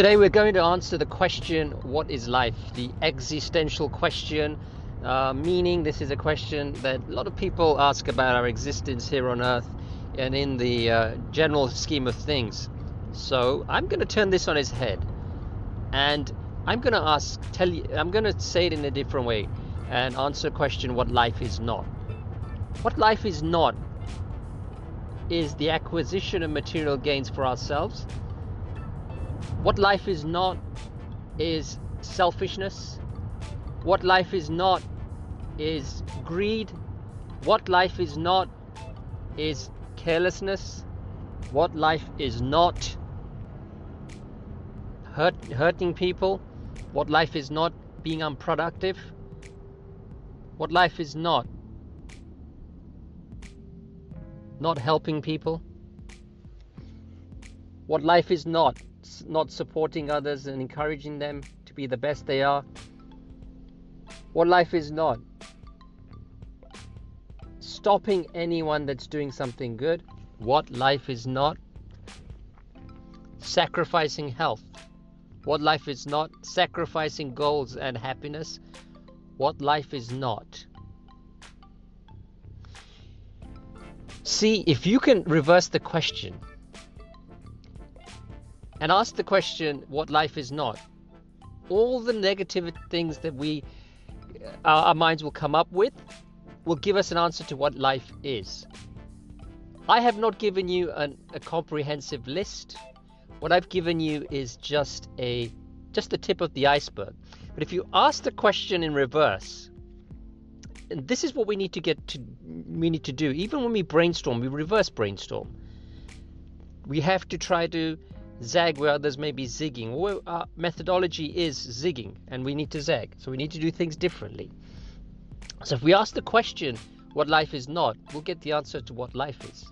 Today we're going to answer the question what is life? The existential question. Uh, meaning, this is a question that a lot of people ask about our existence here on earth and in the uh, general scheme of things. So, I'm going to turn this on its head and I'm going to ask, tell you, I'm going to say it in a different way and answer a question what life is not. What life is not is the acquisition of material gains for ourselves. What life is not is selfishness. What life is not is greed. What life is not is carelessness. What life is not hurt, hurting people. What life is not being unproductive. What life is not not helping people, what life is not, not supporting others and encouraging them to be the best they are, what life is not, stopping anyone that's doing something good, what life is not, sacrificing health, what life is not, sacrificing goals and happiness, what life is not. See, if you can reverse the question and ask the question what life is not, all the negative things that we our, our minds will come up with will give us an answer to what life is. I have not given you an, a comprehensive list. What I've given you is just a just the tip of the iceberg. But if you ask the question in reverse, and this is what we need to get to we need to do even when we brainstorm we reverse brainstorm we have to try to zag where others may be zigging. Well, our methodology is zigging and we need to zag. So we need to do things differently. So if we ask the question what life is not we'll get the answer to what life is.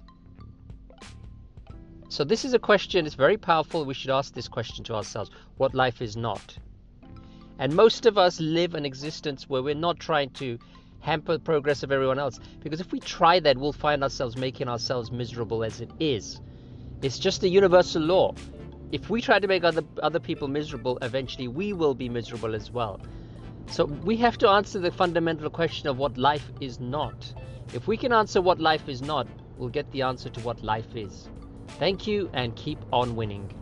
So this is a question it's very powerful. We should ask this question to ourselves. What life is not. And most of us live an existence where we're not trying to hamper the progress of everyone else. Because if we try that, we'll find ourselves making ourselves miserable as it is. It's just a universal law. If we try to make other other people miserable, eventually we will be miserable as well. So we have to answer the fundamental question of what life is not. If we can answer what life is not, we'll get the answer to what life is. Thank you and keep on winning.